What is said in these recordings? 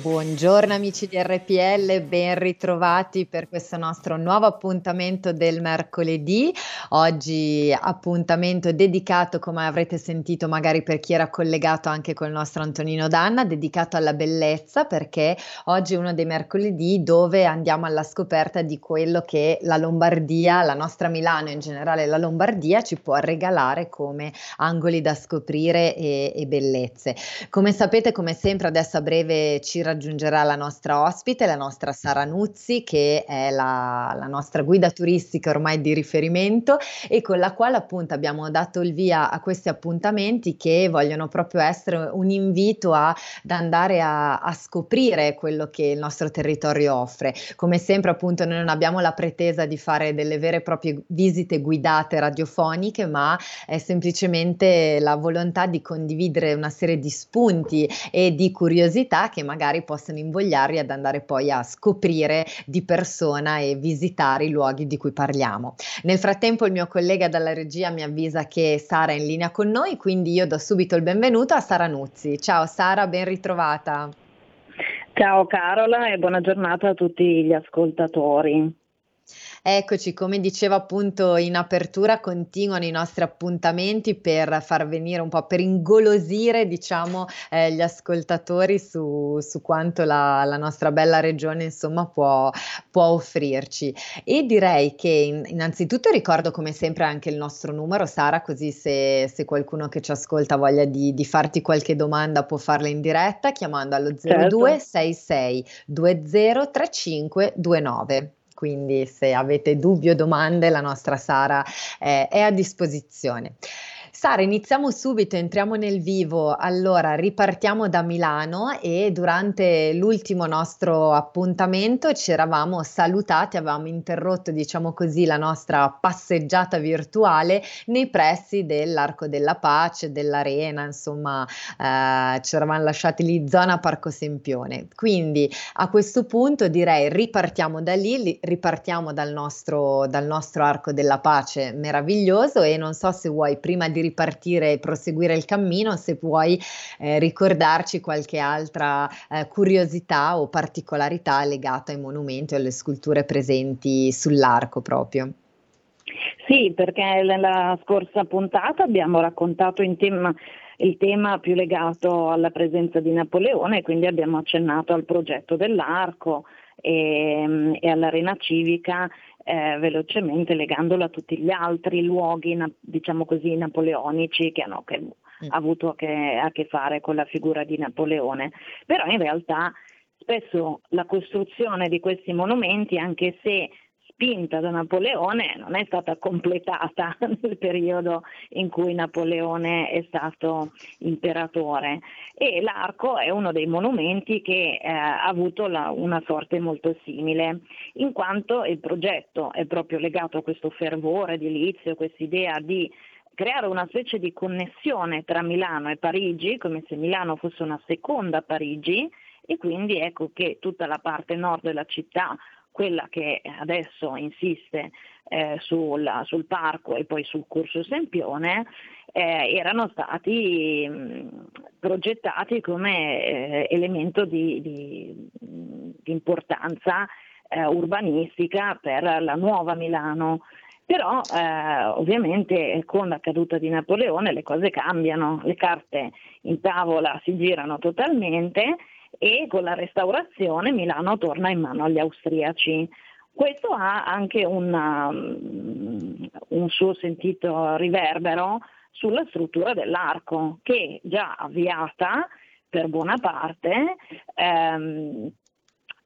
Buongiorno amici di RPL, ben ritrovati per questo nostro nuovo appuntamento del mercoledì. Oggi appuntamento dedicato, come avrete sentito magari per chi era collegato anche col nostro Antonino Danna, dedicato alla bellezza perché oggi è uno dei mercoledì dove andiamo alla scoperta di quello che la Lombardia, la nostra Milano in generale la Lombardia ci può regalare come angoli da scoprire e, e bellezze. Come sapete, come sempre adesso a breve ci raggiungerà la nostra ospite, la nostra Sara Nuzzi, che è la, la, nostra guida turistica ormai di riferimento e con la quale appunto abbiamo dato il via a questi appuntamenti che vogliono proprio essere un invito a, ad andare a, a scoprire quello che il nostro territorio offre. Come sempre appunto noi non abbiamo la pretesa di fare delle vere e proprie visite guidate radiofoniche, ma è semplicemente la volontà di condividere una serie di spunti e di curiosità che magari magari possono invogliarvi ad andare poi a scoprire di persona e visitare i luoghi di cui parliamo. Nel frattempo il mio collega dalla regia mi avvisa che Sara è in linea con noi, quindi io do subito il benvenuto a Sara Nuzzi. Ciao Sara, ben ritrovata. Ciao Carola e buona giornata a tutti gli ascoltatori. Eccoci, come dicevo appunto in apertura, continuano i nostri appuntamenti per far venire un po', per ingolosire diciamo eh, gli ascoltatori su, su quanto la, la, nostra bella regione insomma può, può offrirci. E direi che in, innanzitutto ricordo come sempre anche il nostro numero, Sara, così se, se qualcuno che ci ascolta voglia di, di, farti qualche domanda può farla in diretta chiamando allo 0266 203529 quindi se avete dubbi o domande la nostra Sara eh, è a disposizione. Sara, iniziamo subito, entriamo nel vivo. Allora, ripartiamo da Milano e durante l'ultimo nostro appuntamento ci eravamo salutati, avevamo interrotto, diciamo così, la nostra passeggiata virtuale nei pressi dell'Arco della Pace, dell'Arena, insomma, eh, ci eravamo lasciati lì zona Parco Sempione. Quindi a questo punto direi ripartiamo da lì, ripartiamo dal nostro, dal nostro Arco della Pace meraviglioso e non so se vuoi prima di ripartire e proseguire il cammino, se puoi eh, ricordarci qualche altra eh, curiosità o particolarità legata ai monumenti o alle sculture presenti sull'arco proprio. Sì, perché nella scorsa puntata abbiamo raccontato tema, il tema più legato alla presenza di Napoleone, quindi abbiamo accennato al progetto dell'arco e, e all'arena civica eh, velocemente legandolo a tutti gli altri luoghi, diciamo così, napoleonici che hanno che, mm. avuto a che, a che fare con la figura di Napoleone. Però in realtà spesso la costruzione di questi monumenti, anche se spinta da Napoleone non è stata completata nel periodo in cui Napoleone è stato imperatore. E l'arco è uno dei monumenti che eh, ha avuto la, una sorte molto simile, in quanto il progetto è proprio legato a questo fervore edilizio, questa idea di creare una specie di connessione tra Milano e Parigi, come se Milano fosse una seconda Parigi, e quindi ecco che tutta la parte nord della città quella che adesso insiste eh, sul, sul, parco e poi sul corso Sempione, eh, erano stati mh, progettati come eh, elemento di, di, di importanza eh, urbanistica per la nuova Milano. Però eh, ovviamente con la caduta di Napoleone le cose cambiano, le carte in tavola si girano totalmente e con la restaurazione Milano torna in mano agli austriaci. Questo ha anche una, mm, un suo sentito riverbero sulla struttura dell'arco, che già avviata per buona parte ehm,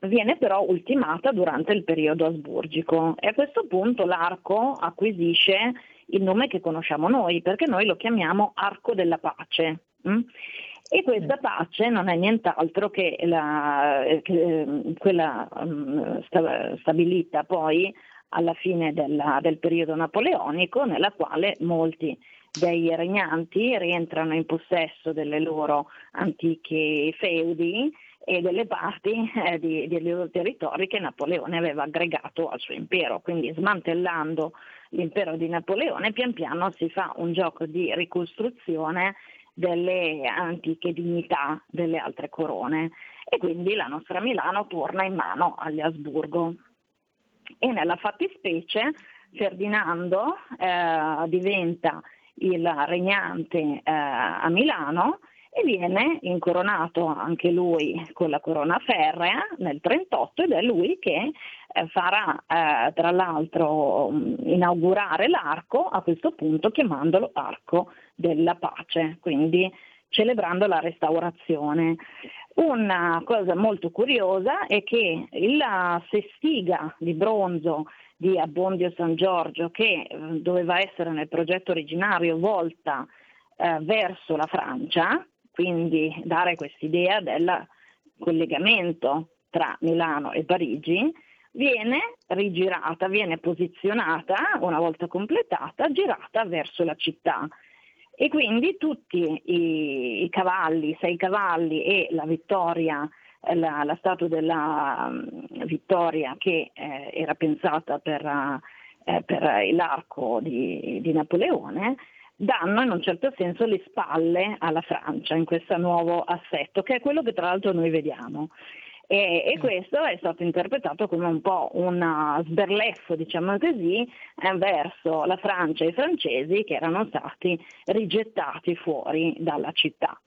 viene però ultimata durante il periodo asburgico e a questo punto l'arco acquisisce il nome che conosciamo noi, perché noi lo chiamiamo arco della pace. Hm? E questa pace non è nient'altro che, la, che quella um, stabilita poi alla fine della, del periodo napoleonico, nella quale molti dei regnanti rientrano in possesso delle loro antiche feudi e delle parti eh, di, dei loro territori che Napoleone aveva aggregato al suo impero, quindi smantellando l'impero di Napoleone pian piano si fa un gioco di ricostruzione delle antiche dignità delle altre corone e quindi la nostra Milano torna in mano agli Asburgo. E nella fattispecie Ferdinando eh, diventa il regnante eh, a Milano e viene incoronato anche lui con la corona ferrea nel 38 ed è lui che eh, farà eh, tra l'altro mm, inaugurare l'arco a questo punto chiamandolo arco della pace, quindi celebrando la restaurazione. Una cosa molto curiosa è che la sestiga di bronzo di Abbondio San Giorgio, che eh, doveva essere nel progetto originario volta eh, verso la Francia, quindi dare quest'idea del collegamento tra Milano e Parigi, viene rigirata, viene posizionata, una volta completata, girata verso la città. E quindi tutti i, i cavalli, sei cavalli e la vittoria, la, la statua della um, vittoria che eh, era pensata per, eh, per l'arco di, di Napoleone, danno in un certo senso le spalle alla Francia in questo nuovo assetto, che è quello che tra l'altro noi vediamo. E, e, mm. questo è stato interpretato come un po' un sberleffo, diciamo così, eh, verso la Francia e i francesi che erano stati rigettati fuori dalla città.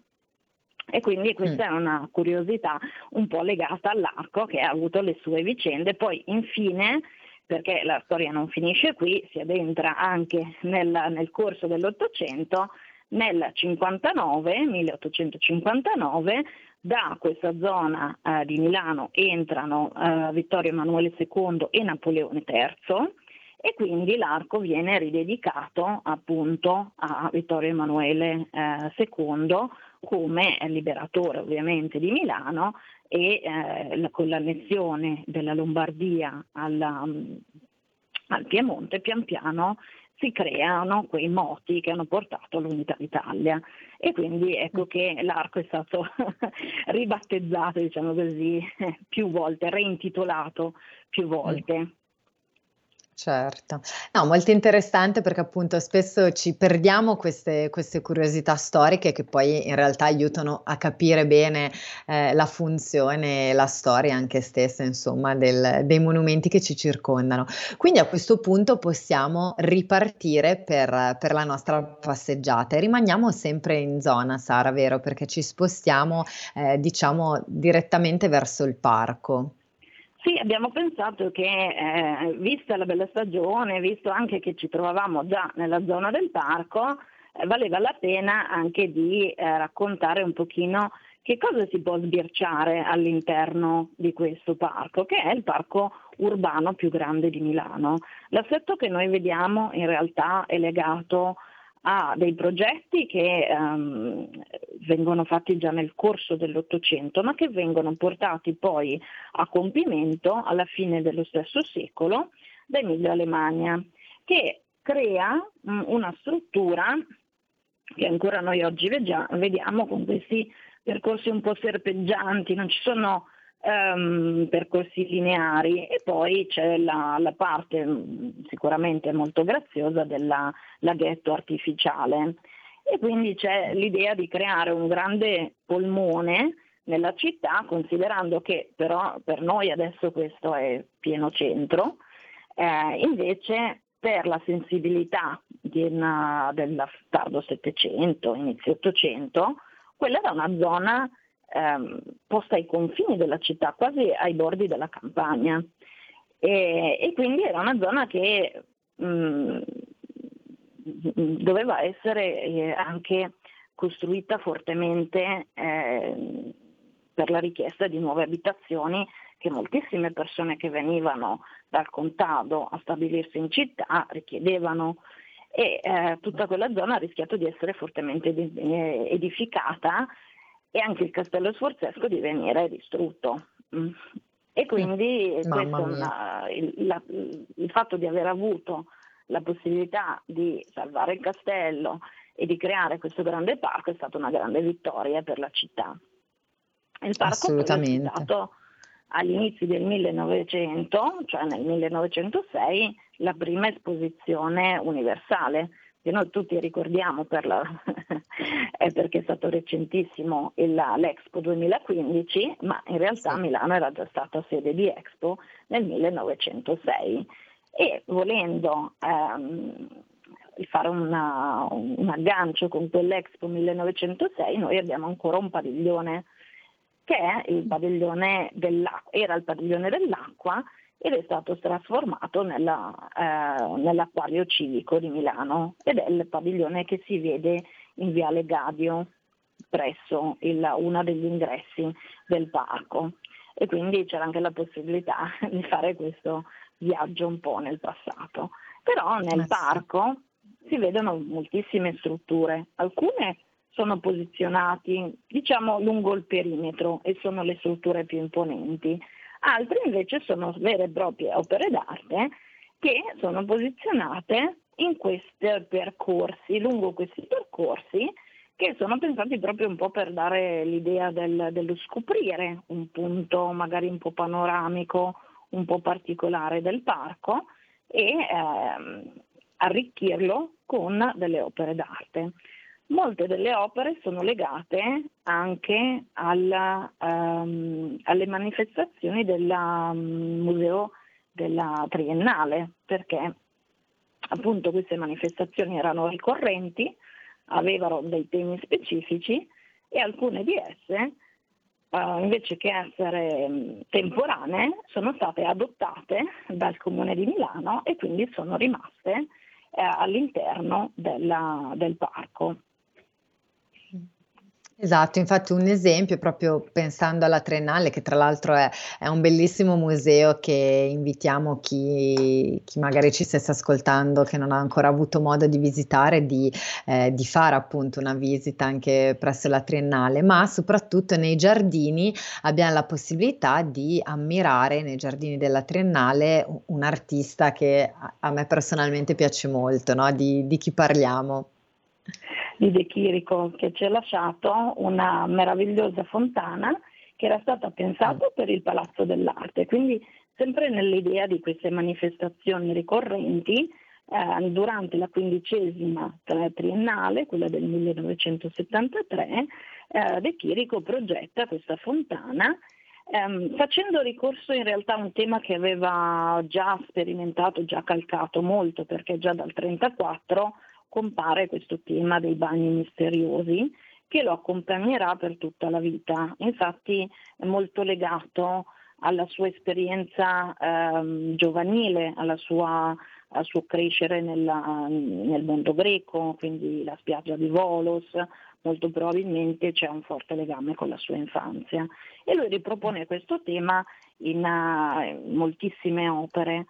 E quindi questa mm. è una curiosità un po' legata all'arco che ha avuto le sue vicende. Poi infine perché la storia non finisce qui, si addentra anche nel, nel corso dell'Ottocento, nel 59, 1859, da questa zona eh, di Milano entrano eh, Vittorio Emanuele II e Napoleone III e quindi l'arco viene ridedicato appunto a Vittorio Emanuele eh, II come liberatore ovviamente di Milano e eh, con l'annessione della Lombardia alla, um, al Piemonte pian piano si creano quei moti che hanno portato all'unità d'Italia e quindi ecco che l'arco è stato ribattezzato, diciamo così, più volte, reintitolato più volte. Certo, no, molto interessante perché appunto spesso ci perdiamo queste, queste curiosità storiche che poi in realtà aiutano a capire bene eh, la funzione e la storia anche stessa, insomma, del, dei monumenti che ci circondano. Quindi a questo punto possiamo ripartire per, per la nostra passeggiata e rimaniamo sempre in zona, Sara, vero? Perché ci spostiamo, eh, diciamo, direttamente verso il parco. Sì, abbiamo pensato che eh, vista la bella stagione, visto anche che ci trovavamo già nella zona del parco, eh, valeva la pena anche di eh, raccontare un pochino che cosa si può sbirciare all'interno di questo parco, che è il parco urbano più grande di Milano. L'assetto che noi vediamo in realtà è legato ha dei progetti che um, vengono fatti già nel corso dell'Ottocento, ma che vengono portati poi a compimento alla fine dello stesso secolo da Emilio Alemagna, che crea um, una struttura che ancora noi oggi vediamo con questi percorsi un po' serpeggianti, non ci sono um, percorsi lineari. E poi c'è la, la, parte mm, sicuramente molto graziosa della laghetto artificiale. E quindi c'è l'idea di creare un grande polmone nella città, considerando che però per noi adesso questo è pieno centro, eh, invece per la sensibilità del tardo Settecento, inizio Ottocento, quella era una zona ehm, posta ai confini della città, quasi ai bordi della campagna. E, e quindi era una zona che mh, mm, doveva essere eh, anche costruita fortemente eh, per la richiesta di nuove abitazioni che moltissime persone che venivano dal contado a stabilirsi in città richiedevano e eh, tutta quella zona ha rischiato di essere fortemente eh, edificata e anche il castello sforzesco di venire distrutto. Mm. E quindi una, il, la, il fatto di aver avuto la possibilità di salvare il castello e di creare questo grande parco è stata una grande vittoria per la città. Il parco è stato agli inizi del 1900, cioè nel 1906, la prima esposizione universale che noi tutti ricordiamo per la, è perché è stato recentissimo il, l'Expo 2015, ma in realtà. Milano era già stata sede di Expo nel 1906 e volendo ehm, fare una, un aggancio con quell'Expo 1906 noi abbiamo ancora un padiglione che è il padiglione dell'acqua, era il padiglione dell'acqua ed è stato trasformato nella, eh, nell'acquario civico di Milano. Ed è il padiglione che si vede in Viale Gadio presso uno degli ingressi del parco. E quindi c'era anche la possibilità di fare questo viaggio un po' nel passato. Però nel parco si vedono moltissime strutture, alcune sono posizionati diciamo lungo il perimetro e sono le strutture più imponenti, altre invece sono vere e proprie opere d'arte che sono posizionate in questi percorsi, lungo questi percorsi che sono pensati proprio un po' per dare l'idea del, dello scoprire un punto magari un po' panoramico, un po' particolare del parco e ehm, arricchirlo con delle opere d'arte. Molte delle opere sono legate anche alla, um, alle manifestazioni del um, museo della Triennale, perché appunto queste manifestazioni erano ricorrenti, avevano dei temi specifici e alcune di esse, uh, invece che essere um, temporanee, sono state adottate dal Comune di Milano e quindi sono rimaste uh, all'interno della, del parco. Esatto, infatti un esempio proprio pensando alla Triennale, che tra l'altro è, è un bellissimo museo che invitiamo chi, chi, magari ci stesse ascoltando, che non ha ancora avuto modo di visitare, di, eh, di fare appunto una visita anche presso la Triennale, ma soprattutto nei giardini abbiamo la possibilità di ammirare nei giardini della Triennale un artista che a me personalmente piace molto, no? di, di chi parliamo di De Chirico che ci ha lasciato una meravigliosa fontana che era stata pensata per il Palazzo dell'Arte, quindi sempre nell'idea di queste manifestazioni ricorrenti eh, durante la quindicesima triennale, quella del 1973, eh, De Chirico progetta questa fontana ehm, facendo ricorso in realtà a un tema che aveva già sperimentato, già calcato molto, perché già dal 1934 compare questo tema dei bagni misteriosi che lo accompagnerà per tutta la vita. Infatti è molto legato alla sua esperienza ehm, giovanile, sua, al suo crescere nella, nel mondo greco, quindi la spiaggia di Volos, molto probabilmente c'è un forte legame con la sua infanzia. E lui ripropone questo tema in uh, moltissime opere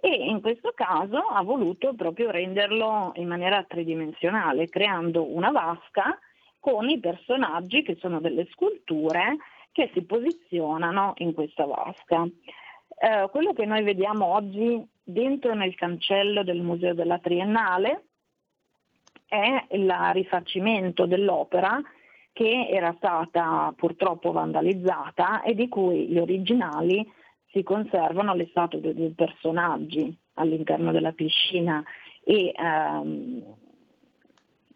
e in questo caso ha voluto proprio renderlo in maniera tridimensionale, creando una vasca con i personaggi che sono delle sculture che si posizionano in questa vasca. Eh, quello che noi vediamo oggi dentro nel cancello del Museo della Triennale è il rifacimento dell'opera che era stata purtroppo vandalizzata e di cui gli originali si conservano le statue dei personaggi all'interno della piscina e ehm,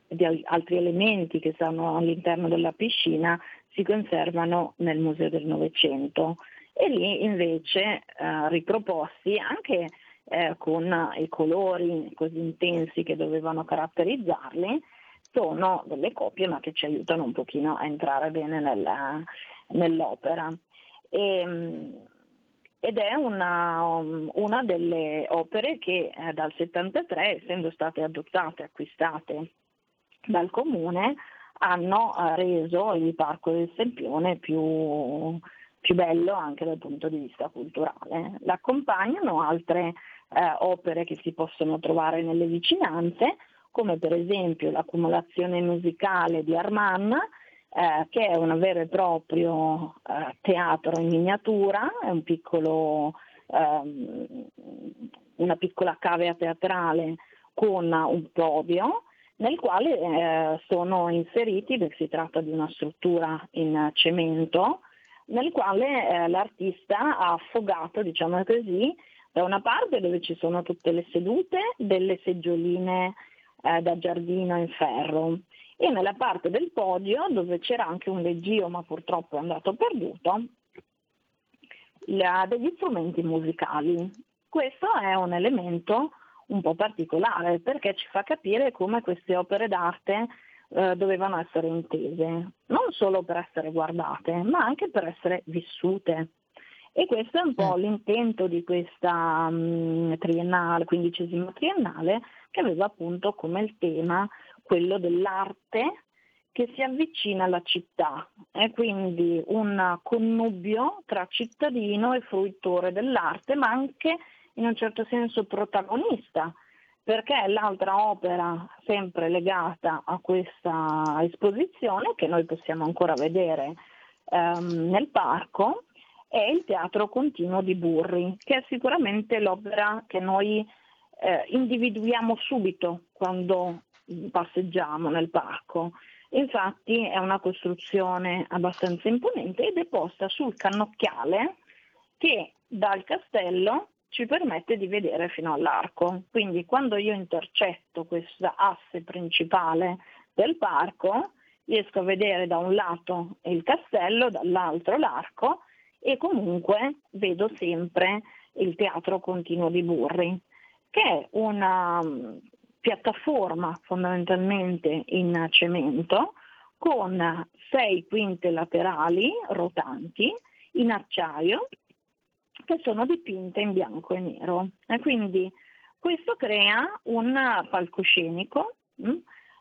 di altri elementi che stanno all'interno della piscina si conservano nel Museo del Novecento e lì invece eh, riproposti anche eh, con i colori così intensi che dovevano caratterizzarli, sono delle copie ma che ci aiutano un pochino a entrare bene nella, nell'opera. E, ehm, ed è una, um, una delle opere che eh, dal 73, essendo state adottate, acquistate dal comune, hanno eh, reso il Parco del Sempione più, più, bello anche dal punto di vista culturale. L'accompagnano altre eh, opere che si possono trovare nelle vicinanze, come per esempio l'accumulazione musicale di Arman, eh, che è un vero e proprio eh, teatro in miniatura, è un piccolo, ehm, una piccola cavea teatrale con un podio nel quale eh, sono inseriti, perché si tratta di una struttura in cemento, nel quale eh, l'artista ha affogato, diciamo così, da una parte dove ci sono tutte le sedute, delle seggioline eh, da giardino in ferro e nella parte del podio dove c'era anche un leggio ma purtroppo è andato perduto, la, degli strumenti musicali. Questo è un elemento un po' particolare perché ci fa capire come queste opere d'arte eh, dovevano essere intese, non solo per essere guardate, ma anche per essere vissute. E questo è un po' mm. l'intento di questa um, triennale, quindicesima triennale, che aveva appunto come il tema quello dell'arte che si avvicina alla città, è quindi un connubio tra cittadino e fruitore dell'arte, ma anche in un certo senso protagonista, perché l'altra opera sempre legata a questa esposizione, che noi possiamo ancora vedere ehm, nel parco, è il Teatro Continuo di Burri, che è sicuramente l'opera che noi eh, individuiamo subito quando passeggiamo nel parco. Infatti è una costruzione abbastanza imponente ed è posta sul cannocchiale che dal castello ci permette di vedere fino all'arco. Quindi quando io intercetto questa asse principale del parco, riesco a vedere da un lato il castello, dall'altro l'arco e comunque vedo sempre il teatro continuo di Burri, che è una piattaforma fondamentalmente in cemento con sei quinte laterali rotanti in acciaio che sono dipinte in bianco e nero. E quindi questo crea un palcoscenico, mm,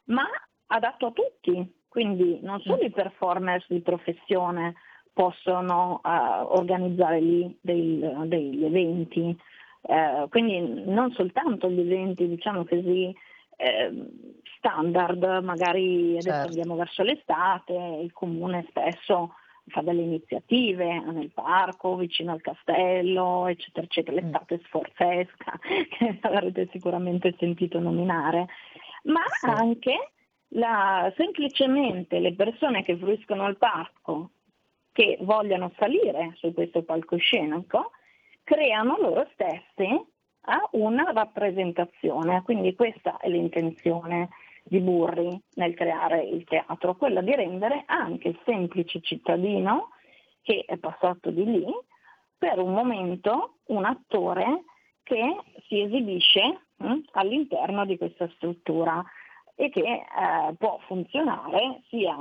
ma adatto a tutti, quindi non solo i performers di professione possono uh, organizzare lì dei, degli eventi, uh, quindi non soltanto gli eventi, diciamo così, uh, standard, magari adesso certo. andiamo verso l'estate, il comune spesso fa delle iniziative nel parco, vicino al castello, eccetera, eccetera, mm. l'estate sforzesca, che avrete sicuramente sentito nominare, ma sì. anche la, semplicemente le persone che fruiscono il parco, che vogliono salire su questo palcoscenico, creano loro stessi una rappresentazione, quindi questa è l'intenzione di Burri nel creare il teatro, quella di rendere anche il semplice cittadino che è passato di lì per un momento un attore che si esibisce mh, hm, all'interno di questa struttura e che eh, può funzionare sia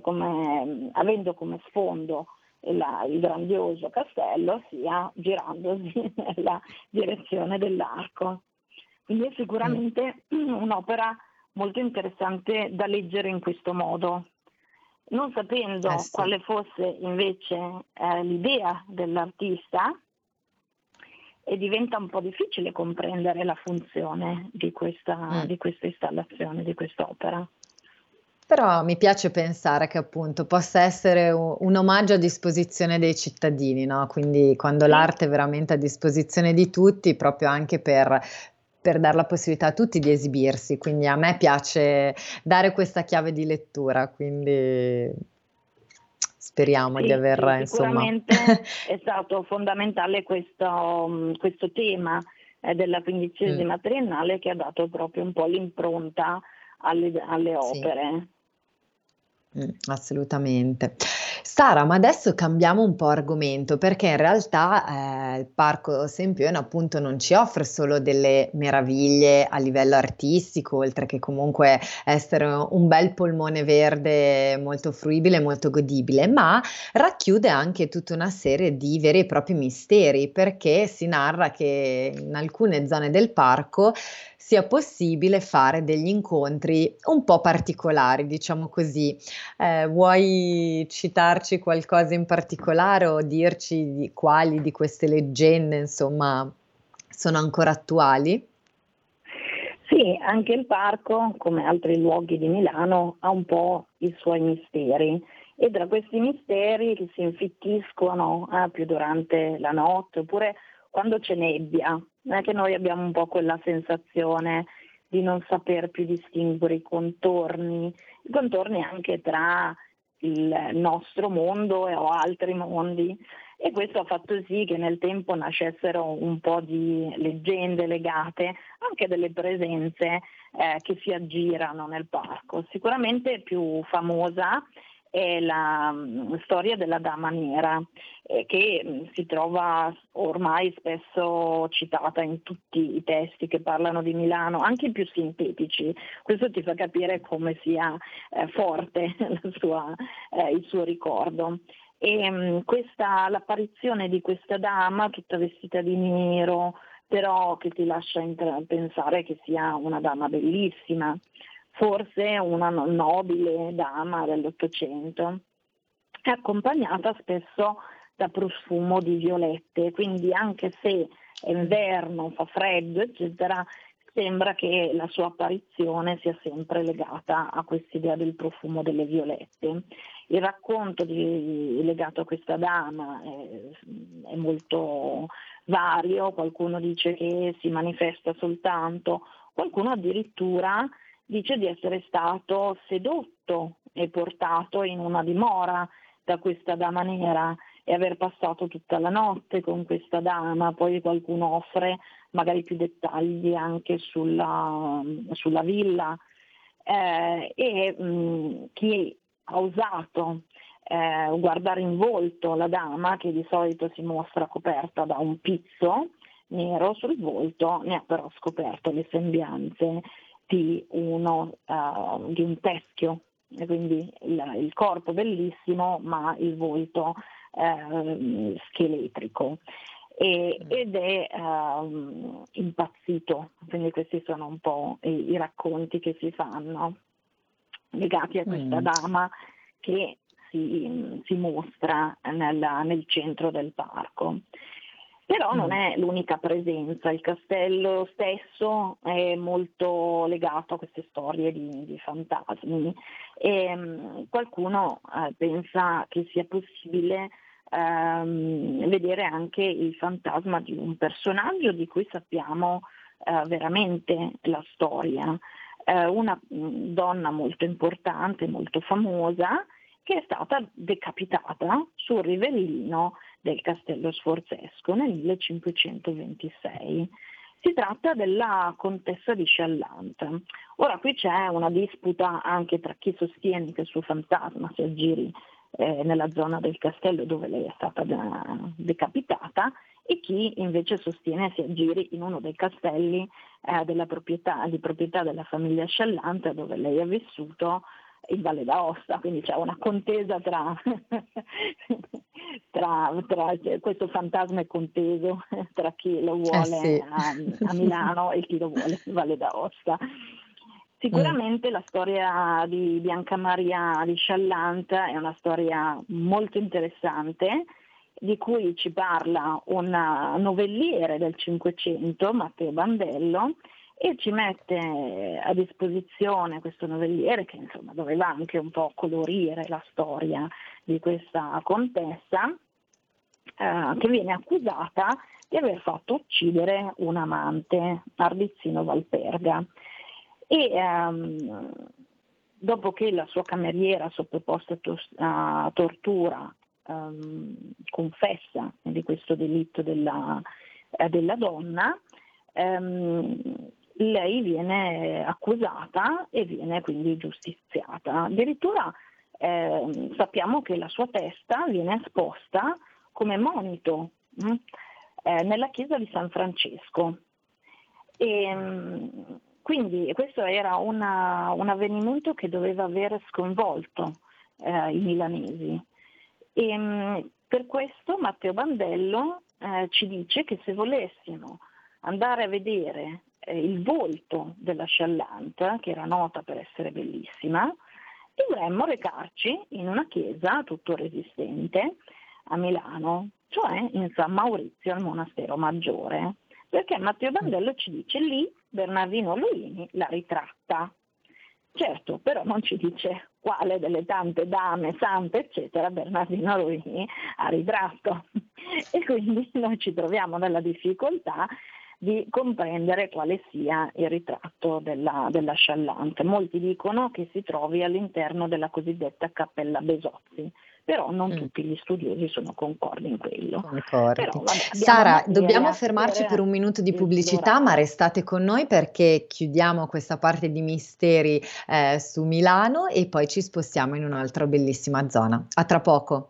come, avendo come sfondo il, il grandioso castello, sia girandosi nella direzione dell'arco. Quindi è sicuramente un'opera molto interessante da leggere in questo modo. Non sapendo eh sì. quale fosse invece eh, l'idea dell'artista, e diventa un po' difficile comprendere la funzione di questa, mm. di questa installazione, di quest'opera. Però mi piace pensare che appunto possa essere un, un omaggio a disposizione dei cittadini, no? Quindi quando l'arte è veramente a disposizione di tutti, proprio anche per per dare la possibilità a tutti di esibirsi, quindi a me piace dare questa chiave di lettura, quindi speriamo sì, di aver sì, sicuramente è stato fondamentale questo, questo tema eh, della quindicesima mm. triennale che ha dato proprio un po' l'impronta alle, alle opere. Sì. Mm, assolutamente. Sara, ma adesso cambiamo un po' argomento perché in realtà eh, il Parco Sempione appunto non ci offre solo delle meraviglie a livello artistico, oltre che comunque essere un bel polmone verde molto fruibile, molto godibile, ma racchiude anche tutta una serie di veri e propri misteri perché si narra che in alcune zone del parco sia possibile fare degli incontri un po' particolari, diciamo così. Eh, vuoi citarci qualcosa in particolare o dirci di quali di queste leggende, insomma, sono ancora attuali? Sì, anche il parco, come altri luoghi di Milano, ha un po' i suoi misteri e tra questi misteri si infittiscono eh, più durante la notte oppure quando c'è nebbia, non è che noi abbiamo un po' quella sensazione di non saper più distinguere i contorni, i contorni anche tra il nostro mondo e altri mondi e questo ha fatto sì che nel tempo nascessero un po' di leggende legate anche delle presenze eh, che si aggirano nel parco. Sicuramente più famosa è la um, storia della Dama Nera, eh, che um, si trova ormai spesso citata in tutti i testi che parlano di Milano, anche i più sintetici. Questo ti fa capire come sia eh, forte sua, eh, il suo ricordo. E, um, questa, l'apparizione di questa dama tutta vestita di nero, però che ti lascia pensare che sia una dama bellissima, forse una nobile dama dell'Ottocento, accompagnata spesso da profumo di violette, quindi anche se è inverno, fa freddo, eccetera, sembra che la sua apparizione sia sempre legata a quest'idea del profumo delle violette. Il racconto di, legato a questa dama è, è, molto vario, qualcuno dice che si manifesta soltanto, qualcuno addirittura dice di essere stato sedotto e portato in una dimora da questa dama nera e aver passato tutta la notte con questa dama, poi qualcuno offre magari più dettagli anche sulla, sulla villa. Eh, e mh, chi ha osato eh, guardare in volto la dama che di solito si mostra coperta da un pizzo nero sul volto, ne ha però scoperto le sembianze di, uno, uh, di un teschio, e quindi il, il, corpo bellissimo ma il volto uh, scheletrico. E, mm. ed è uh, impazzito, quindi questi sono un po' i, i racconti che si fanno legati a questa mm. dama che si, si mostra nella, nel centro del parco. Però non mm. è l'unica presenza, il castello stesso è molto legato a queste storie di, di fantasmi e um, qualcuno uh, pensa che sia possibile um, vedere anche il fantasma di un personaggio di cui sappiamo uh, veramente la storia, uh, una mm, donna molto importante, molto famosa, che è stata decapitata sul rivellino del Castello Sforzesco nel 1526. Si tratta della contessa di Challant. Ora qui c'è una disputa anche tra chi sostiene che il suo fantasma si aggiri eh, nella zona del castello dove lei è stata decapitata e chi invece sostiene si aggiri in uno dei castelli eh, proprietà, di proprietà della famiglia Challant dove lei ha vissuto in Valle d'Aosta, quindi c'è una contesa tra, tra, tra cioè, questo fantasma è conteso tra chi lo vuole eh sì. a, a, Milano e chi lo vuole in Valle d'Aosta. Sicuramente mm. la storia di Bianca Maria di Sciallant è una storia molto interessante di cui ci parla un novelliere del Cinquecento, Matteo Bandello, e ci mette a disposizione questo novelliere che insomma doveva anche un po' colorire la storia di questa contessa eh, che viene accusata di aver fatto uccidere un amante, Ardizzino Valperga. E ehm, dopo che la sua cameriera sottoposta a tortura ehm, confessa di questo delitto della, eh, della donna, ehm, lei viene accusata e viene quindi giustiziata. Addirittura eh, sappiamo che la sua testa viene esposta come monito mh, mm, eh, nella chiesa di San Francesco. E, mh, quindi questo era una, un avvenimento che doveva aver sconvolto eh, i milanesi. E, mh, per questo Matteo Bandello eh, ci dice che se volessimo andare a vedere eh, il volto della Sciallante, che era nota per essere bellissima, dovremmo recarci in una chiesa tuttora esistente a Milano, cioè in San Maurizio al monastero maggiore, perché Matteo Bandello ci dice lì Bernardino Luini la ritratta. Certo, però non ci dice quale delle tante dame sante, eccetera, Bernardino Luini ha ritratto. E quindi noi ci troviamo nella difficoltà di comprendere quale sia il ritratto della, della sciallante. Molti dicono che si trovi all'interno della cosiddetta cappella Besozzi, però non mm. tutti gli studiosi sono concordi in quello. Concordi. Però, vabbè, Sara, dobbiamo fermarci per un minuto di pubblicità, ma restate con noi perché chiudiamo questa parte di misteri eh, su Milano e poi ci spostiamo in un'altra bellissima zona. A tra poco.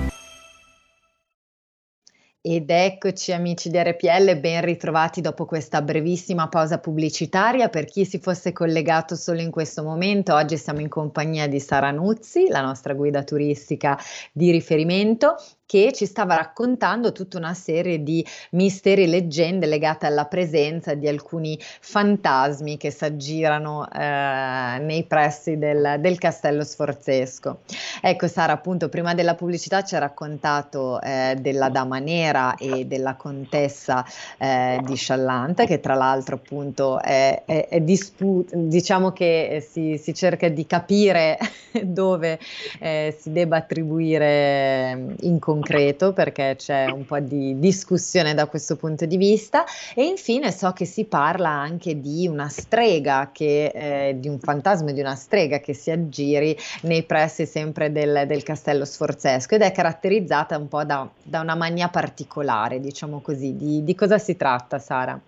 Ed eccoci amici di RPL, ben ritrovati dopo questa brevissima pausa pubblicitaria. Per chi si fosse collegato solo in questo momento, oggi siamo in compagnia di Sara Nuzzi, la nostra guida turistica di riferimento, che ci stava raccontando tutta una serie di misteri e leggende legate alla presenza di alcuni fantasmi che si aggirano eh, nei pressi del, del, castello sforzesco. Ecco Sara, appunto, prima della pubblicità ci ha raccontato eh, della Dama Nera e della contessa eh, di Sciallante, che tra l'altro appunto è, è, è dispu- diciamo che si, si, cerca di capire dove eh, si debba attribuire in concreto concreto perché c'è un po' di discussione da questo punto di vista e infine so che si parla anche di una strega che, eh, di un fantasma di una strega che si aggiri nei pressi sempre del, del castello sforzesco ed è caratterizzata un po' da, da una mania particolare, diciamo così. Di, di cosa si tratta, Sara?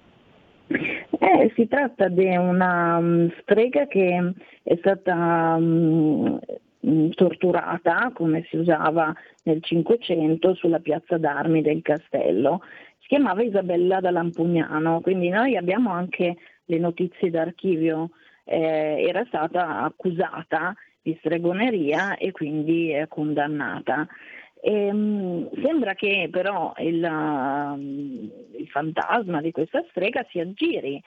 Eh, si tratta di una um, strega che è stata um, torturata, come si usava nel Cinquecento, sulla piazza d'armi del castello. Si chiamava Isabella da Lampugnano, quindi noi abbiamo anche le notizie d'archivio. Eh, era stata accusata di stregoneria e quindi è condannata. E, um, sembra che però il, uh, il, fantasma di questa strega si aggiri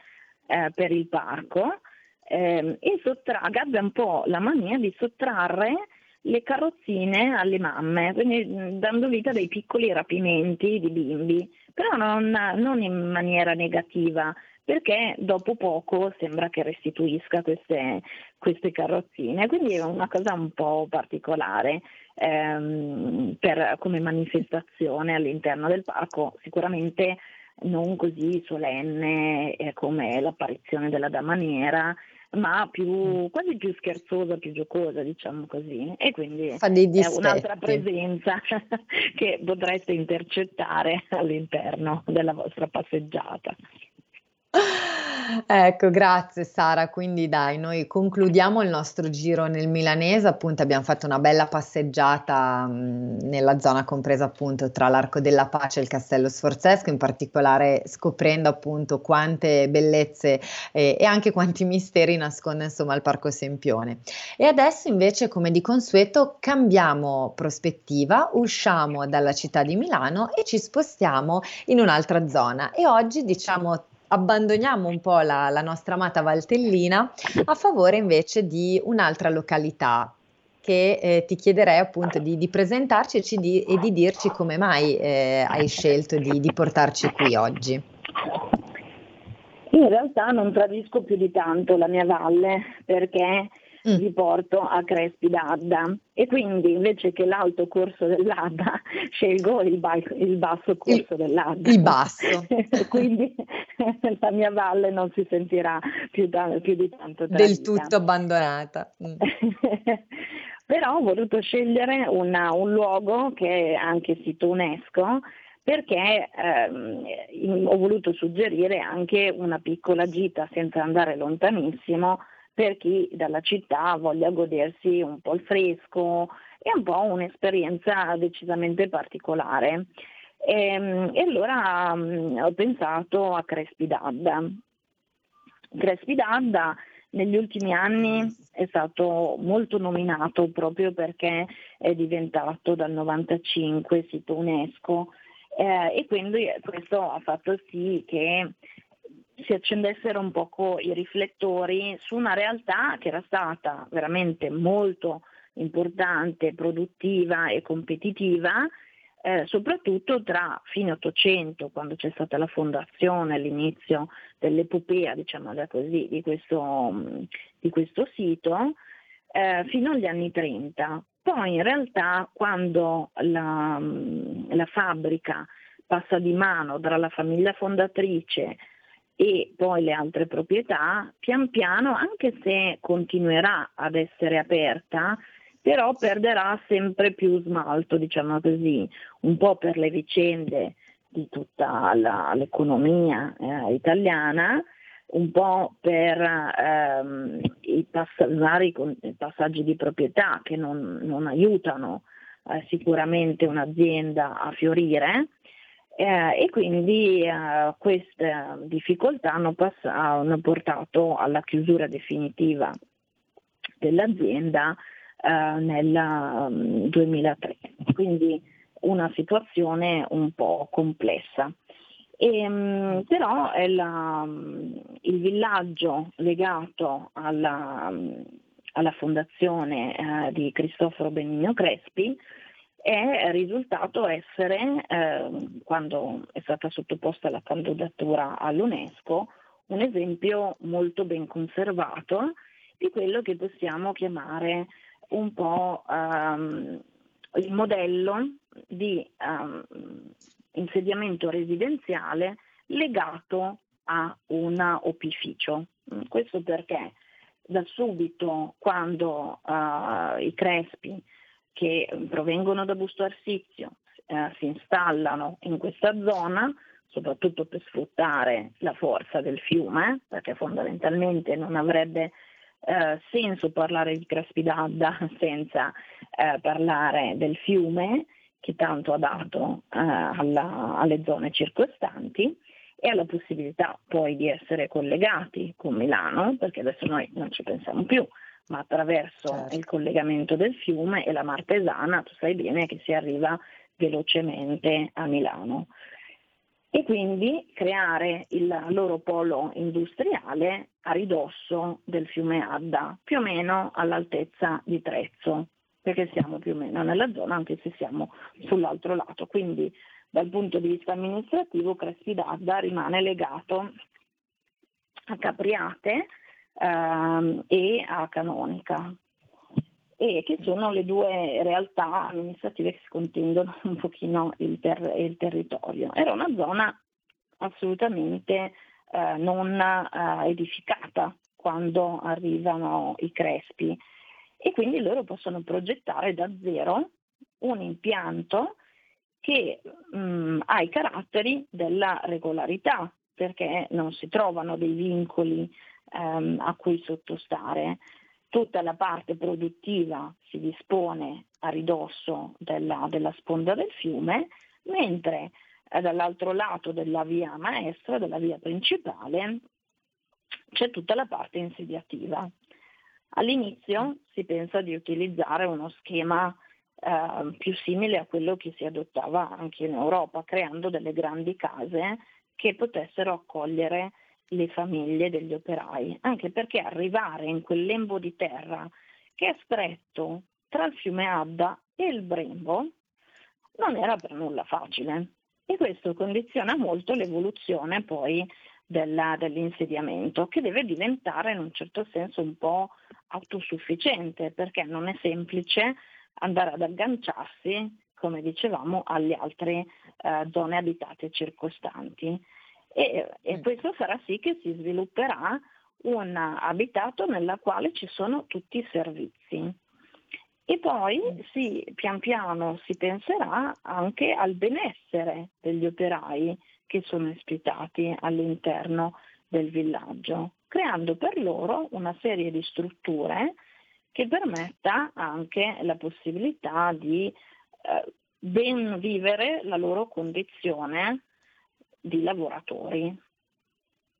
eh, per il parco eh, e sottraga, abbia un po' la mania di sottrarre le carrozzine alle mamme, quindi dando vita a dei piccoli rapimenti di bimbi, però non, non in maniera negativa, perché dopo poco sembra che restituisca queste, queste carrozzine, quindi è una cosa un po' particolare ehm, per, come manifestazione all'interno del parco, sicuramente non così solenne eh, come l'apparizione della Dama Nera ma più, mm. quasi più scherzosa, più giocosa, diciamo così. E quindi è un'altra presenza che potreste intercettare all'interno della vostra passeggiata. Ecco, grazie Sara. Quindi dai, noi concludiamo il nostro giro nel milanese, appunto abbiamo fatto una bella passeggiata mh, nella zona compresa appunto tra l'Arco della Pace e il Castello Sforzesco, in particolare scoprendo appunto quante bellezze eh, e anche quanti misteri nasconde insomma il Parco Sempione. E adesso invece, come di consueto, cambiamo prospettiva, usciamo dalla città di Milano e ci spostiamo in un'altra zona e oggi diciamo abbandoniamo un po' la, la nostra amata Valtellina a favore invece di un'altra località che eh, ti chiederei appunto di, di presentarci e di, e di, dirci come mai eh, hai scelto di, di portarci qui oggi. In realtà non tradisco più di tanto la mia valle perché mm. vi porto a Crespi d'Adda e quindi invece che l'alto corso dell'Adda scelgo il, ba- il basso corso il, dell'Adda. Il basso. quindi la mia valle non si sentirà più, da- più di tanto tradita. Del tutto abbandonata. Mm. Però ho voluto scegliere una, un luogo che è anche sito UNESCO perché ehm, ho voluto suggerire anche una piccola gita senza andare lontanissimo per chi dalla città voglia godersi un po' il fresco e un po' un'esperienza decisamente particolare. E, ehm, e allora um, ho pensato a Crespi d'Adda. Crespi d'Adda negli ultimi anni è stato molto nominato proprio perché è diventato dal 95 sito UNESCO eh, e quindi questo ha fatto sì che si accendessero un poco i riflettori su una realtà che era stata veramente molto importante, produttiva e competitiva, eh, soprattutto tra fine 800, quando c'è stata la fondazione, l'inizio dell'epopea, diciamo così, di questo, di questo sito, eh, fino agli anni 30. Poi in realtà quando la, la fabbrica passa di mano tra la famiglia fondatrice e poi le altre proprietà, pian piano, anche se continuerà ad essere aperta, però perderà sempre più smalto, diciamo così, un po' per le vicende di tutta la, l'economia eh, italiana, un po' per ehm, i pass- vari passaggi di proprietà che non, non aiutano eh, sicuramente un'azienda a fiorire eh, e quindi eh, queste difficoltà hanno, pass- hanno, portato alla chiusura definitiva dell'azienda eh, nel um, 2003. Quindi una situazione un po' complessa. E, um, però la, um, il villaggio legato alla, alla fondazione uh, di Cristoforo Benigno Crespi è risultato essere, eh, quando è stata sottoposta la candidatura all'UNESCO, un esempio molto ben conservato di quello che possiamo chiamare un po' um, il modello di um, insediamento residenziale legato a un opificio. Questo perché da subito quando uh, i Crespi che provengono da Busto Arsizio eh, si installano in questa zona, soprattutto per sfruttare la forza del fiume, perché fondamentalmente non avrebbe eh, senso parlare di Craspidadda senza eh, parlare del fiume che tanto ha dato eh, alla, alle zone circostanti e alla possibilità poi di essere collegati con Milano, perché adesso noi non ci pensiamo più, ma attraverso certo. il collegamento del fiume e la Martesana, tu sai bene che si arriva velocemente a Milano. E quindi creare il loro polo industriale a ridosso del fiume Adda, più o meno all'altezza di Trezzo, perché siamo più o meno nella zona anche se siamo sull'altro lato. Quindi dal punto di vista amministrativo Crespi d'Adda rimane legato a Capriate, ehm, e a Canonica e che sono le due realtà amministrative che si un pochino il, ter- il territorio. Era una zona assolutamente eh, non eh, edificata quando arrivano i Crespi e quindi loro possono progettare da zero un impianto che mh, mm, ha i caratteri della regolarità perché non si trovano dei vincoli ehm, a cui sottostare. Tutta la parte produttiva si dispone a ridosso della, della sponda del fiume, mentre eh, dall'altro lato della via maestra, della via principale, c'è tutta la parte insediativa. All'inizio si pensa di utilizzare uno schema eh, più simile a quello che si adottava anche in Europa, creando delle grandi case che potessero accogliere le famiglie degli operai, anche perché arrivare in quel lembo di terra che è stretto tra il fiume Adda e il Brembo non era per nulla facile. E questo condiziona molto l'evoluzione poi della, dell'insediamento che deve diventare in un certo senso un po' autosufficiente perché non è semplice andare ad agganciarsi, come dicevamo, alle altre eh, zone abitate circostanti e, e mm. questo farà sì che si svilupperà un abitato nella quale ci sono tutti i servizi. E poi sì, pian piano si penserà anche al benessere degli operai che sono ospitati all'interno del villaggio, creando per loro una serie di strutture che permetta anche la possibilità di eh, ben vivere la loro condizione di lavoratori.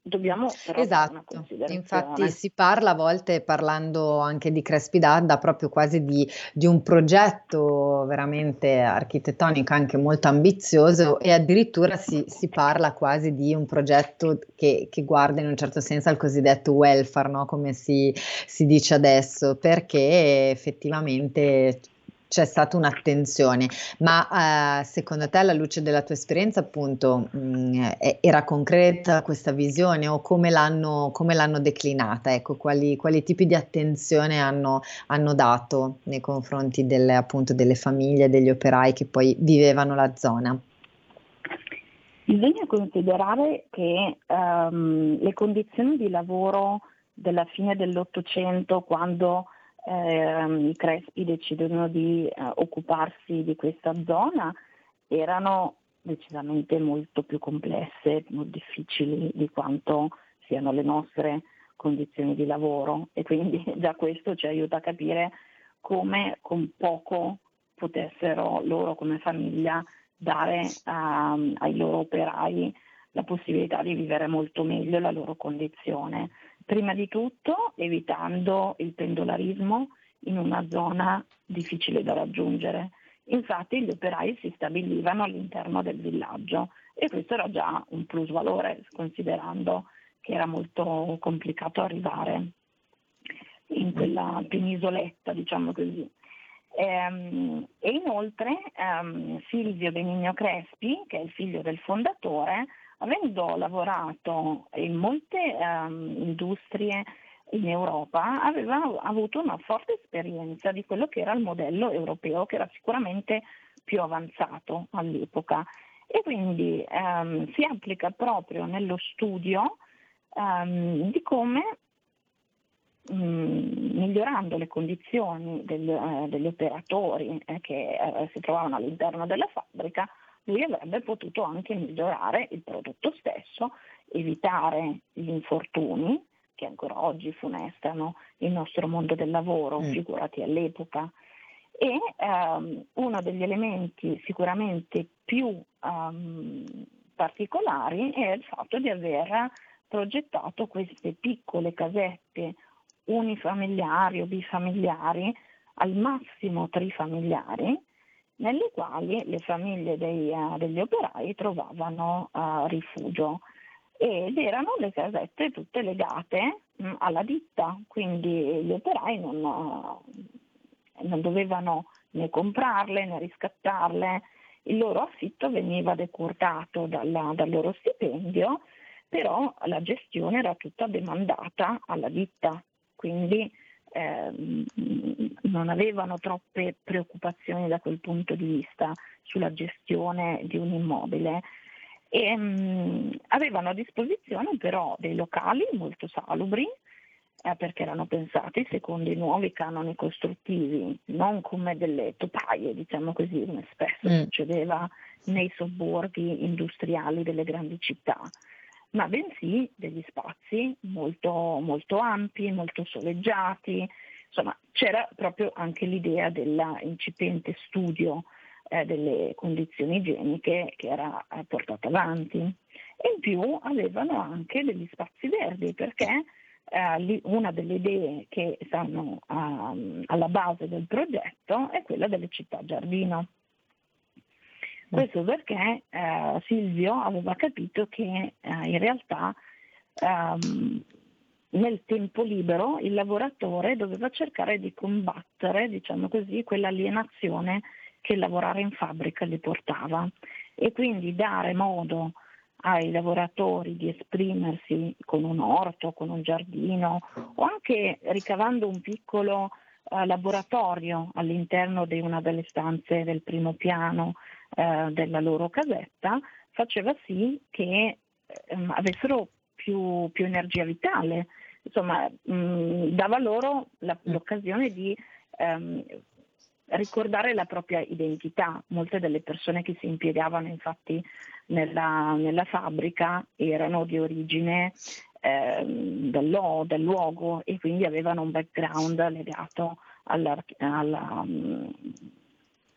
Dobbiamo però esatto, infatti si parla a volte parlando anche di Crespi d'Adda proprio quasi di, di, un progetto veramente architettonico anche molto ambizioso e addirittura si, si parla quasi di un progetto che, che, guarda in un certo senso al cosiddetto welfare, no? come si, si dice adesso, perché effettivamente c'è stata un'attenzione, ma eh, secondo te alla luce della tua esperienza appunto mh, mm, era concreta questa visione o come l'hanno, come l'hanno declinata? Ecco, quali, quali, tipi di attenzione hanno, hanno dato nei confronti delle, appunto, delle famiglie, degli operai che poi vivevano la zona? Bisogna considerare che um, le condizioni di lavoro della fine dell'Ottocento, quando eh, i Crespi decidono di eh, occuparsi di questa zona erano decisamente molto più complesse, più difficili di quanto siano le nostre condizioni di lavoro e quindi già questo ci aiuta a capire come con poco potessero loro come famiglia dare uh, ai loro operai la possibilità di vivere molto meglio la loro condizione. Prima di tutto evitando il pendolarismo in una zona difficile da raggiungere. Infatti gli operai si stabilivano all'interno del villaggio e questo era già un plus valore considerando che era molto complicato arrivare in quella penisoletta, diciamo così. Ehm, e inoltre ehm, Silvio Benigno Crespi, che è il figlio del fondatore, avendo lavorato in molte um, industrie in Europa, aveva avuto una forte esperienza di quello che era il modello europeo, che era sicuramente più avanzato all'epoca. E quindi um, si applica proprio nello studio um, di come mm, migliorando le condizioni degli, eh, degli operatori eh, che eh, si trovavano all'interno della fabbrica, lui avrebbe potuto anche migliorare il prodotto stesso, evitare gli infortuni che ancora oggi funestano il nostro mondo del lavoro, mm. figurati all'epoca. E um, uno degli elementi sicuramente più um, particolari è il fatto di aver progettato queste piccole casette unifamiliari o bifamiliari, al massimo trifamiliari, nelle quali le famiglie dei, uh, degli operai trovavano uh, rifugio ed erano le casette tutte legate mh, mm, alla ditta, quindi gli operai non, uh, non dovevano né comprarle né riscattarle, il loro affitto veniva decurtato dalla, dal loro stipendio, però la gestione era tutta demandata alla ditta, quindi eh, non avevano troppe preoccupazioni da quel punto di vista sulla gestione di un immobile. E, mh, avevano a disposizione però dei locali molto salubri eh, perché erano pensati secondo i nuovi canoni costruttivi, non come delle topaie, diciamo così, come spesso mm. succedeva nei sobborghi industriali delle grandi città ma bensì degli spazi molto, molto ampi, molto soleggiati, insomma c'era proprio anche l'idea dell'incipiente studio eh, delle condizioni igieniche che era eh, portata avanti. E in più avevano anche degli spazi verdi perché eh, una delle idee che stanno uh, alla base del progetto è quella delle città giardino. Questo perché eh, Silvio aveva capito che eh, in realtà ehm, nel tempo libero il lavoratore doveva cercare di combattere, diciamo così, quell'alienazione che lavorare in fabbrica gli portava. E quindi dare modo ai lavoratori di esprimersi con un orto, con un giardino o anche ricavando un piccolo eh, laboratorio all'interno di una delle stanze del primo piano eh, della loro casetta faceva sì che ehm, avessero più, più, energia vitale, insomma mh, dava loro la, mm. l'occasione di ehm, ricordare la propria identità. Molte delle persone che si impiegavano infatti nella, nella fabbrica erano di origine eh, del, luogo e quindi avevano un background legato alla, alla, um,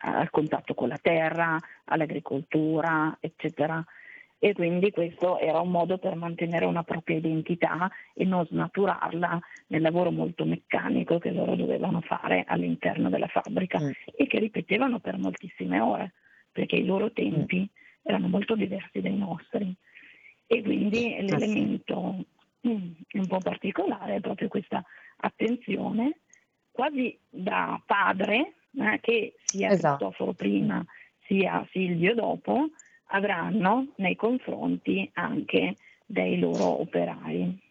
al contatto con la terra, all'agricoltura, eccetera. E quindi questo era un modo per mantenere una propria identità e non snaturarla nel lavoro molto meccanico che loro dovevano fare all'interno della fabbrica mm. e che ripetevano per moltissime ore, perché i loro tempi mm. erano molto diversi dai nostri. E quindi ah, l'elemento mm, un po' particolare è proprio questa attenzione quasi da padre eh, che sia esatto. Cristoforo prima sia Silvio dopo avranno nei confronti anche dei loro operai.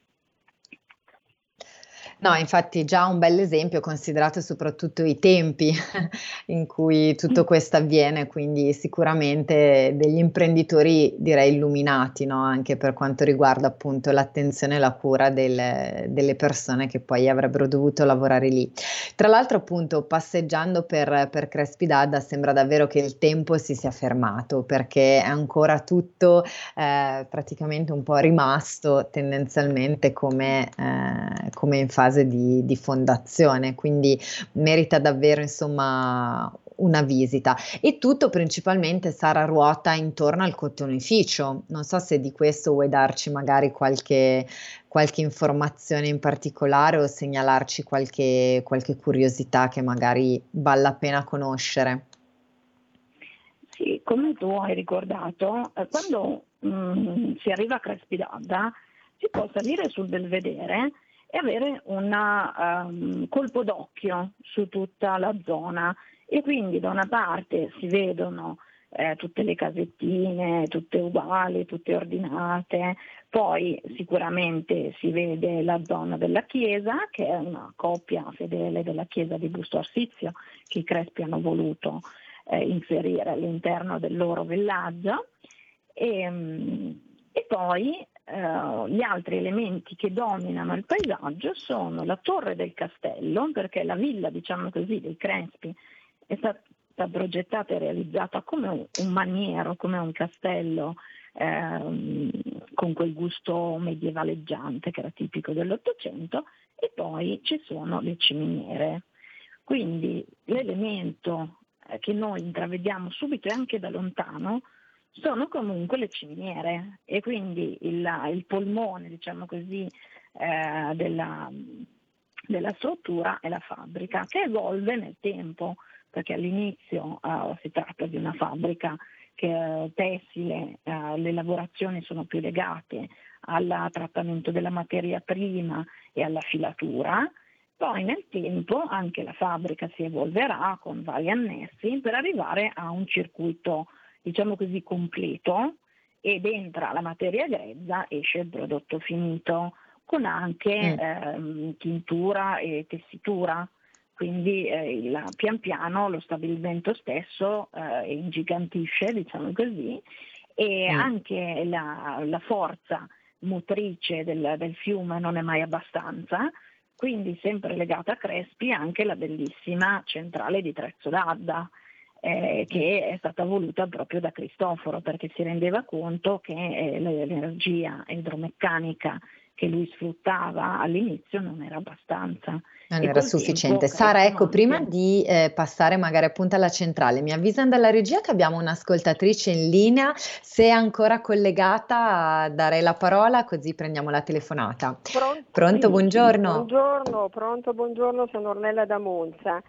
No, infatti già un bel esempio considerato soprattutto i tempi in cui tutto questo avviene, quindi sicuramente degli imprenditori direi illuminati, no? anche per quanto riguarda appunto l'attenzione e la cura del, delle persone che poi avrebbero dovuto lavorare lì. Tra l'altro appunto passeggiando per, per Crespi d'Adda sembra davvero che il tempo si sia fermato perché è ancora tutto eh, praticamente un po' rimasto tendenzialmente come, eh, come in fase fase di, di fondazione, quindi merita davvero insomma una visita e tutto principalmente sarà ruota intorno al cotonificio. Non so se di questo vuoi darci magari qualche, qualche informazione in particolare o segnalarci qualche, qualche, curiosità che magari vale la pena conoscere. Sì, come tu hai ricordato, eh, quando mh, mm, si arriva a Crespidadda si può salire sul Belvedere e avere un um, colpo d'occhio su tutta la zona. E quindi da una parte si vedono eh, tutte le casettine, tutte uguali, tutte ordinate, poi sicuramente si vede la zona della chiesa che è una coppia fedele della chiesa di Busto Arsizio che i Crespi hanno voluto eh, inserire all'interno del loro villaggio. E, um, e poi Uh, gli altri elementi che dominano il paesaggio sono la torre del castello, perché la villa, diciamo così, dei Crespi è stata progettata e realizzata come un, un maniero, come un castello eh, con quel gusto medievaleggiante che era tipico dell'Ottocento, e poi ci sono le ciminiere. Quindi l'elemento eh, che noi intravediamo subito e anche da lontano sono comunque le ciminiere e quindi il, il polmone, diciamo così, eh, della, della, struttura è la fabbrica che evolve nel tempo, perché all'inizio eh, si tratta di una fabbrica che è tessile, eh, le lavorazioni sono più legate al trattamento della materia prima e alla filatura, poi nel tempo anche la fabbrica si evolverà con vari annessi per arrivare a un circuito diciamo così, completo ed entra la materia grezza, esce il prodotto finito, con anche mm. ehm, tintura e tessitura. Quindi eh, il, pian piano lo stabilimento stesso eh, ingigantisce, diciamo così, e mm. anche la, la, forza motrice del, del fiume non è mai abbastanza, quindi sempre legata a Crespi anche la bellissima centrale di Trezzo d'Adda, eh, che è stata voluta proprio da Cristoforo perché si rendeva conto che eh, l'energia idromeccanica che lui sfruttava all'inizio non era abbastanza. Non era sufficiente. Sara, ecco, prima di eh, passare magari appunto alla centrale, mi avvisano dalla regia che abbiamo un'ascoltatrice in linea, se è ancora collegata darei la parola così prendiamo la telefonata. Pronto, pronto sì, buongiorno. Buongiorno, pronto, buongiorno, sono Ornella da Monza.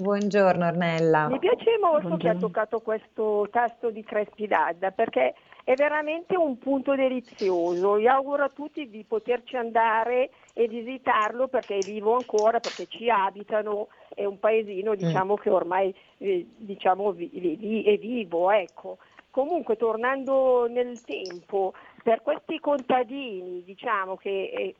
Buongiorno Ornella. Mi piace molto Buongiorno. che ha toccato questo tasto di Crespidadda perché è veramente un punto delizioso. Io auguro a tutti di poterci andare e visitarlo perché è vivo ancora, perché ci abitano, è un paesino diciamo, mm. che ormai eh, diciamo, è vivo. Ecco. Comunque tornando nel tempo, per questi contadini diciamo, che eh,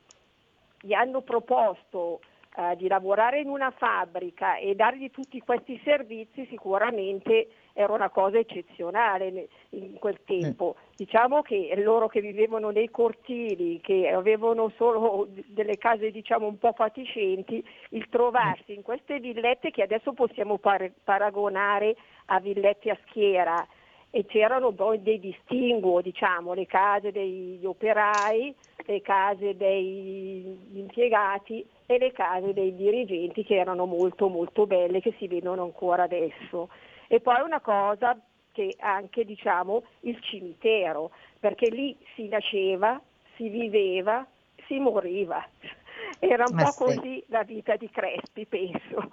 gli hanno proposto eh, di lavorare in una fabbrica e dargli tutti questi servizi sicuramente era una cosa eccezionale in quel tempo. Diciamo che loro che vivevano nei cortili, che avevano solo delle case diciamo un po' fatiscenti, il trovarsi in queste villette che adesso possiamo par- paragonare a villette a schiera e c'erano poi dei distinguo, diciamo, le case degli operai, le case degli impiegati e le case dei dirigenti che erano molto molto belle, che si vedono ancora adesso. E poi una cosa che anche diciamo il cimitero, perché lì si nasceva, si viveva, si moriva. Era un Ma po' sì. così la vita di Crespi, penso.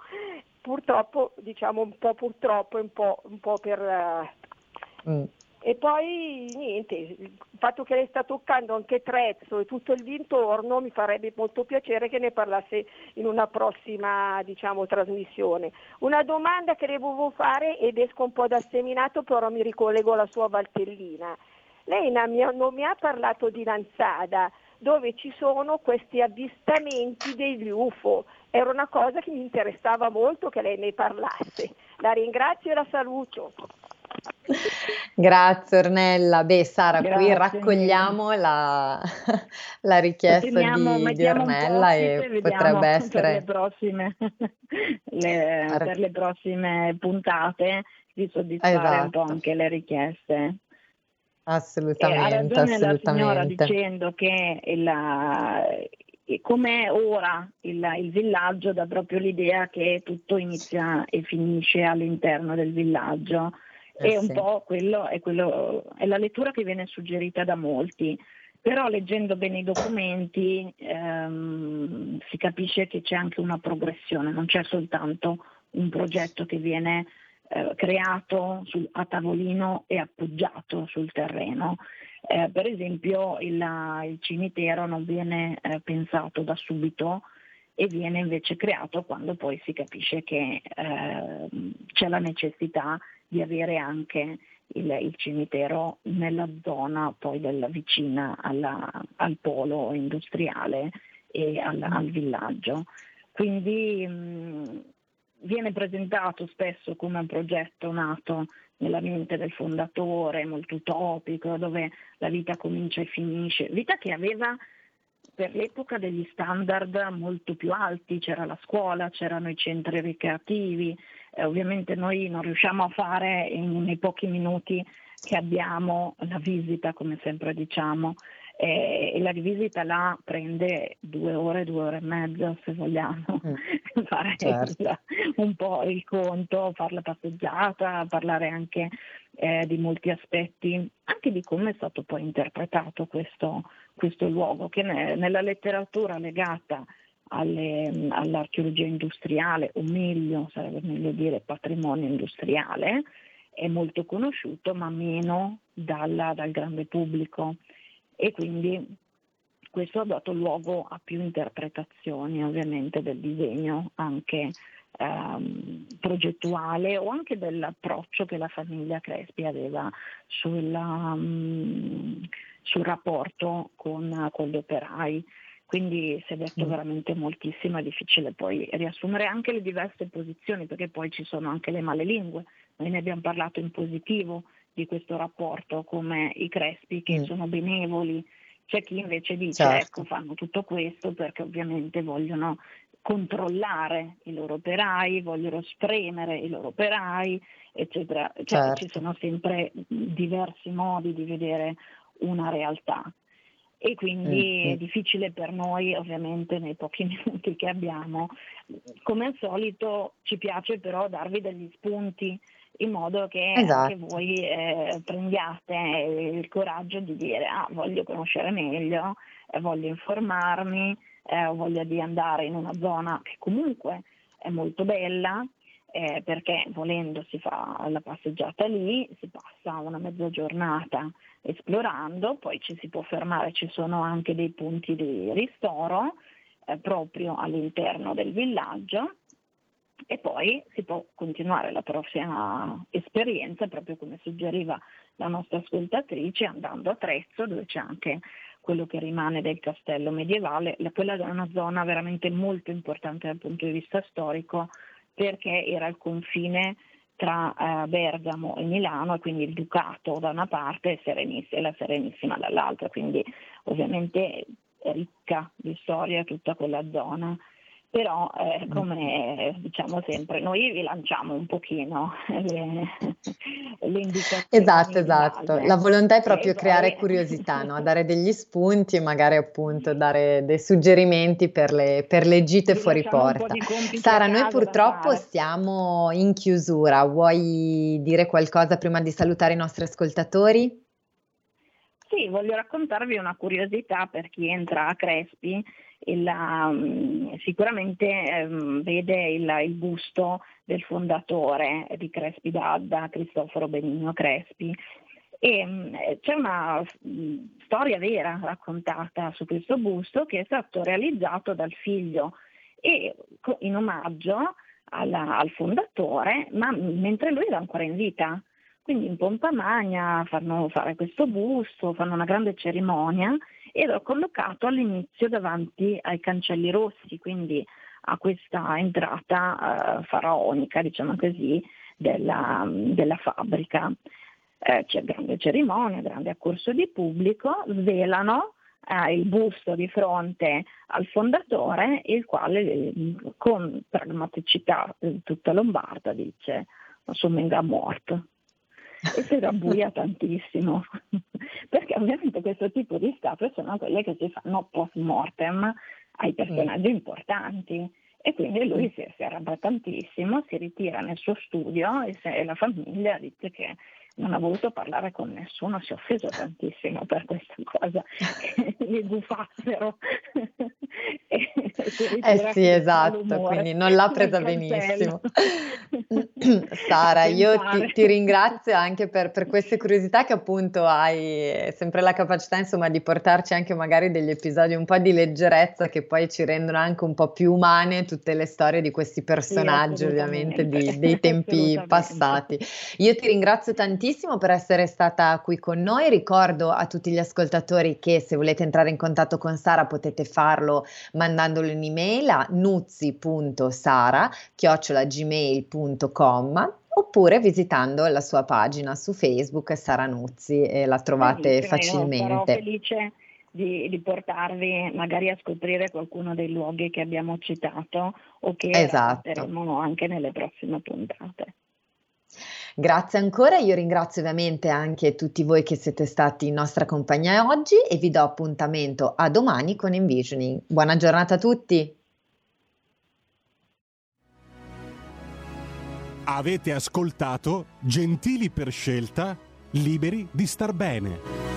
Purtroppo, diciamo un po' purtroppo, un po', un po per... Mm. E poi niente, il fatto che lei sta toccando anche Trezzo e tutto il dintorno mi farebbe molto piacere che ne parlasse in una prossima diciamo, trasmissione. Una domanda che le volevo fare ed esco un po' dal seminato, però mi ricollego alla sua Valtellina. Lei non mi ha parlato di Lanzada, dove ci sono questi avvistamenti degli UFO. Era una cosa che mi interessava molto che lei ne parlasse. La ringrazio e la saluto. Grazie Ornella. Beh, Sara, Grazie. qui raccogliamo la, la richiesta di, di, Ornella e potrebbe essere per le, prossime, le, per le prossime puntate di soddisfare esatto. un po' esatto. anche le richieste. Assolutamente. ha ragione la signora dicendo che il, come ora il, il, villaggio dà proprio l'idea che tutto inizia e finisce all'interno del villaggio eh, e un po' quello è, quello è, la lettura che viene suggerita da molti. Però leggendo bene i documenti ehm, si capisce che c'è anche una progressione, non c'è soltanto un progetto che viene eh, creato sul, a tavolino e appoggiato sul terreno. Eh, per esempio il, il, cimitero non viene eh, pensato da subito e viene invece creato quando poi si capisce che eh, c'è la necessità di avere anche il, il cimitero nella zona poi della, vicina alla, al polo industriale e al, al villaggio. Quindi mh, viene presentato spesso come un progetto nato nella mente del fondatore, molto utopico, dove la vita comincia e finisce, vita che aveva per l'epoca degli standard molto più alti, c'era la scuola, c'erano i centri ricreativi, eh, ovviamente noi non riusciamo a fare in, nei pochi minuti che abbiamo la visita, come sempre diciamo, eh, e la visita là prende due ore, due ore e mezza se vogliamo mm. fare certo. un po' il conto, fare la passeggiata, parlare anche eh, di molti aspetti, anche di come è stato poi interpretato questo, questo luogo, che ne, nella letteratura legata alle, all'archeologia industriale, o meglio, sarebbe meglio dire patrimonio industriale, è molto conosciuto ma meno dalla, dal grande pubblico. E quindi questo ha dato luogo a più interpretazioni ovviamente del disegno anche ehm, progettuale o anche dell'approccio che la famiglia Crespi aveva sulla, um, sul rapporto con, con gli operai quindi si è detto mm. veramente moltissimo, è difficile poi riassumere anche le diverse posizioni perché poi ci sono anche le male lingue, noi ne abbiamo parlato in positivo di questo rapporto come i Crespi che mm. sono benevoli, c'è chi invece dice certo. ecco fanno tutto questo perché ovviamente vogliono controllare i loro operai, vogliono spremere i loro operai, eccetera. Cioè, certo. Ci sono sempre diversi modi di vedere una realtà e quindi mm, è difficile per noi ovviamente nei pochi minuti che abbiamo. Come al solito ci piace però darvi degli spunti in modo che esatto. anche voi eh, prendiate il coraggio di dire ah, voglio conoscere meglio, eh, voglio informarmi, eh, ho voglia di andare in una zona che comunque è molto bella, eh, perché volendo si fa la passeggiata lì, si passa una mezza giornata esplorando, poi ci si può fermare, ci sono anche dei punti di ristoro eh, proprio all'interno del villaggio e poi si può continuare la prossima esperienza, proprio come suggeriva la nostra ascoltatrice, andando a Trezzo dove c'è anche quello che rimane del castello medievale, quella è una zona veramente molto importante dal punto di vista storico perché era il confine tra eh, Bergamo e Milano e quindi il Ducato da una parte e, la Serenissima dall'altra, quindi ovviamente è ricca di storia tutta quella zona però eh, mm. come diciamo sempre noi vi lanciamo un pochino le, le indicazioni esatto esatto. La volontà è proprio creare curiosità no? dare degli spunti e magari appunto dare dei suggerimenti per le, per le gite vi fuori porta. Sara noi purtroppo stiamo in chiusura. Vuoi dire qualcosa prima di salutare i nostri ascoltatori? Sì, voglio raccontarvi una curiosità per chi entra a Crespi la, mm, sicuramente ehm, vede il, il, busto del fondatore di Crespi d'Adda, Cristoforo Benigno Crespi. E mm, c'è una mm, storia vera raccontata su questo busto che è stato realizzato dal figlio e in omaggio alla, al fondatore, ma mentre lui era ancora in vita. Quindi in pompa magna fanno fare questo busto, fanno una grande cerimonia ed ho collocato all'inizio davanti ai cancelli rossi, quindi a questa entrata eh, faraonica, diciamo così, della, della fabbrica. Eh, c'è grande cerimonia, grande accorso di pubblico, svelano eh, il busto di fronte al fondatore, il quale con pragmaticità eh, tutta lombarda dice Sommenga morto e si rabbuia tantissimo, perché ovviamente questo tipo di statue sono quelle che si fanno post mortem ai personaggi importanti. E quindi lui si, si arrabbia tantissimo, si ritira nel suo studio e, se, e la famiglia dice che non ha voluto parlare con nessuno, si è offeso tantissimo per questa cosa, gli gufassero. eh sì, esatto, quindi non l'ha presa benissimo. Sara, io ti, ti, ringrazio anche per, per, queste curiosità che appunto hai sempre la capacità insomma di portarci anche magari degli episodi un po' di leggerezza che poi ci rendono anche un po' più umane tutte le storie di questi personaggi sì, ovviamente di, dei tempi passati. Io ti ringrazio tantissimo tantissimo per essere stata qui con noi. Ricordo a tutti gli ascoltatori che se volete entrare in contatto con Sara potete farlo mandandole un'email a nuzzi.sara@gmail.com oppure visitando la sua pagina su Facebook Sara Nuzzi e la trovate facilmente. Sarò felice di, di, portarvi magari a scoprire qualcuno dei luoghi che abbiamo citato o che esatto. anche nelle prossime puntate. Grazie ancora, io ringrazio ovviamente anche tutti voi che siete stati in nostra compagnia oggi e vi do appuntamento a domani con Envisioning. Buona giornata a tutti! Avete ascoltato Gentili per scelta, liberi di star bene.